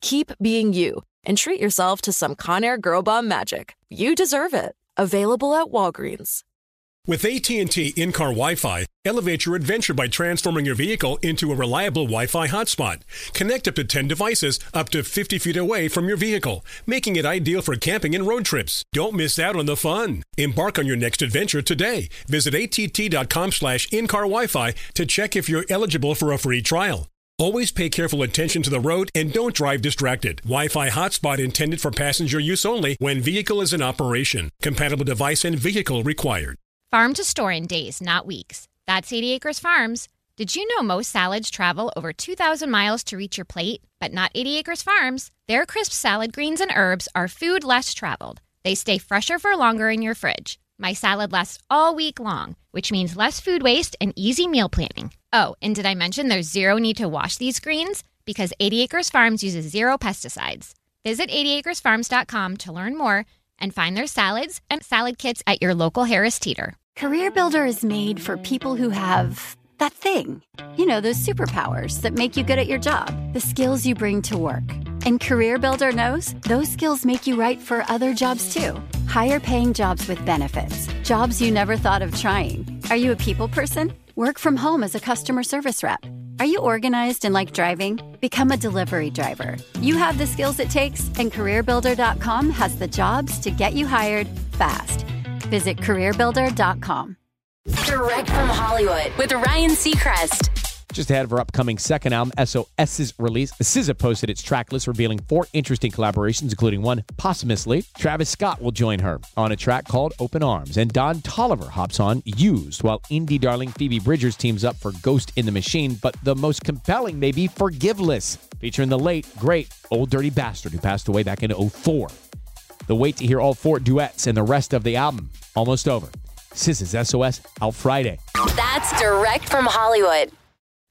keep being you, and treat yourself to some Conair Girl Bomb magic. You deserve it. Available at Walgreens. With AT&T in-car Wi-Fi, elevate your adventure by transforming your vehicle into a reliable Wi-Fi hotspot. Connect up to 10 devices up to 50 feet away from your vehicle, making it ideal for camping and road trips. Don't miss out on the fun. Embark on your next adventure today. Visit att.com slash in-car Wi-Fi to check if you're eligible for a free trial. Always pay careful attention to the road and don't drive distracted. Wi-Fi hotspot intended for passenger use only when vehicle is in operation. Compatible device and vehicle required. Farm to store in days, not weeks. That's 80 Acres Farms. Did you know most salads travel over 2,000 miles to reach your plate? But not 80 Acres Farms. Their crisp salad greens and herbs are food less traveled. They stay fresher for longer in your fridge. My salad lasts all week long, which means less food waste and easy meal planning. Oh, and did I mention there's zero need to wash these greens? Because 80 Acres Farms uses zero pesticides. Visit 80acresfarms.com to learn more and find their salads and salad kits at your local Harris Teeter. Career Builder is made for people who have that thing. You know, those superpowers that make you good at your job, the skills you bring to work. And Career Builder knows those skills make you right for other jobs too. Higher paying jobs with benefits, jobs you never thought of trying. Are you a people person? Work from home as a customer service rep. Are you organized and like driving? Become a delivery driver. You have the skills it takes, and CareerBuilder.com has the jobs to get you hired fast. Visit CareerBuilder.com. Direct from Hollywood with Ryan Seacrest. Just ahead of her upcoming second album, SOS's release, SZA posted its track list, revealing four interesting collaborations, including one posthumously. Travis Scott will join her on a track called Open Arms, and Don Toliver hops on Used, while indie darling Phoebe Bridgers teams up for Ghost in the Machine. But the most compelling may be Forgiveless, featuring the late, great Ol' Dirty Bastard, who passed away back in 04. The wait to hear all four duets and the rest of the album almost over. SZA's SOS out Friday. That's direct from Hollywood.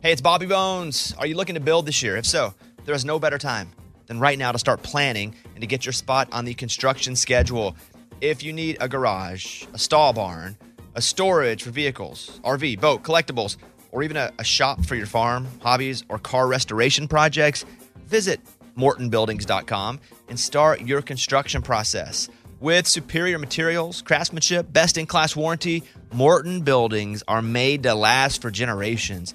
Hey, it's Bobby Bones. Are you looking to build this year? If so, there is no better time than right now to start planning and to get your spot on the construction schedule. If you need a garage, a stall barn, a storage for vehicles, RV, boat, collectibles, or even a, a shop for your farm, hobbies, or car restoration projects, visit mortonbuildings.com and start your construction process. With superior materials, craftsmanship, best in class warranty, Morton buildings are made to last for generations.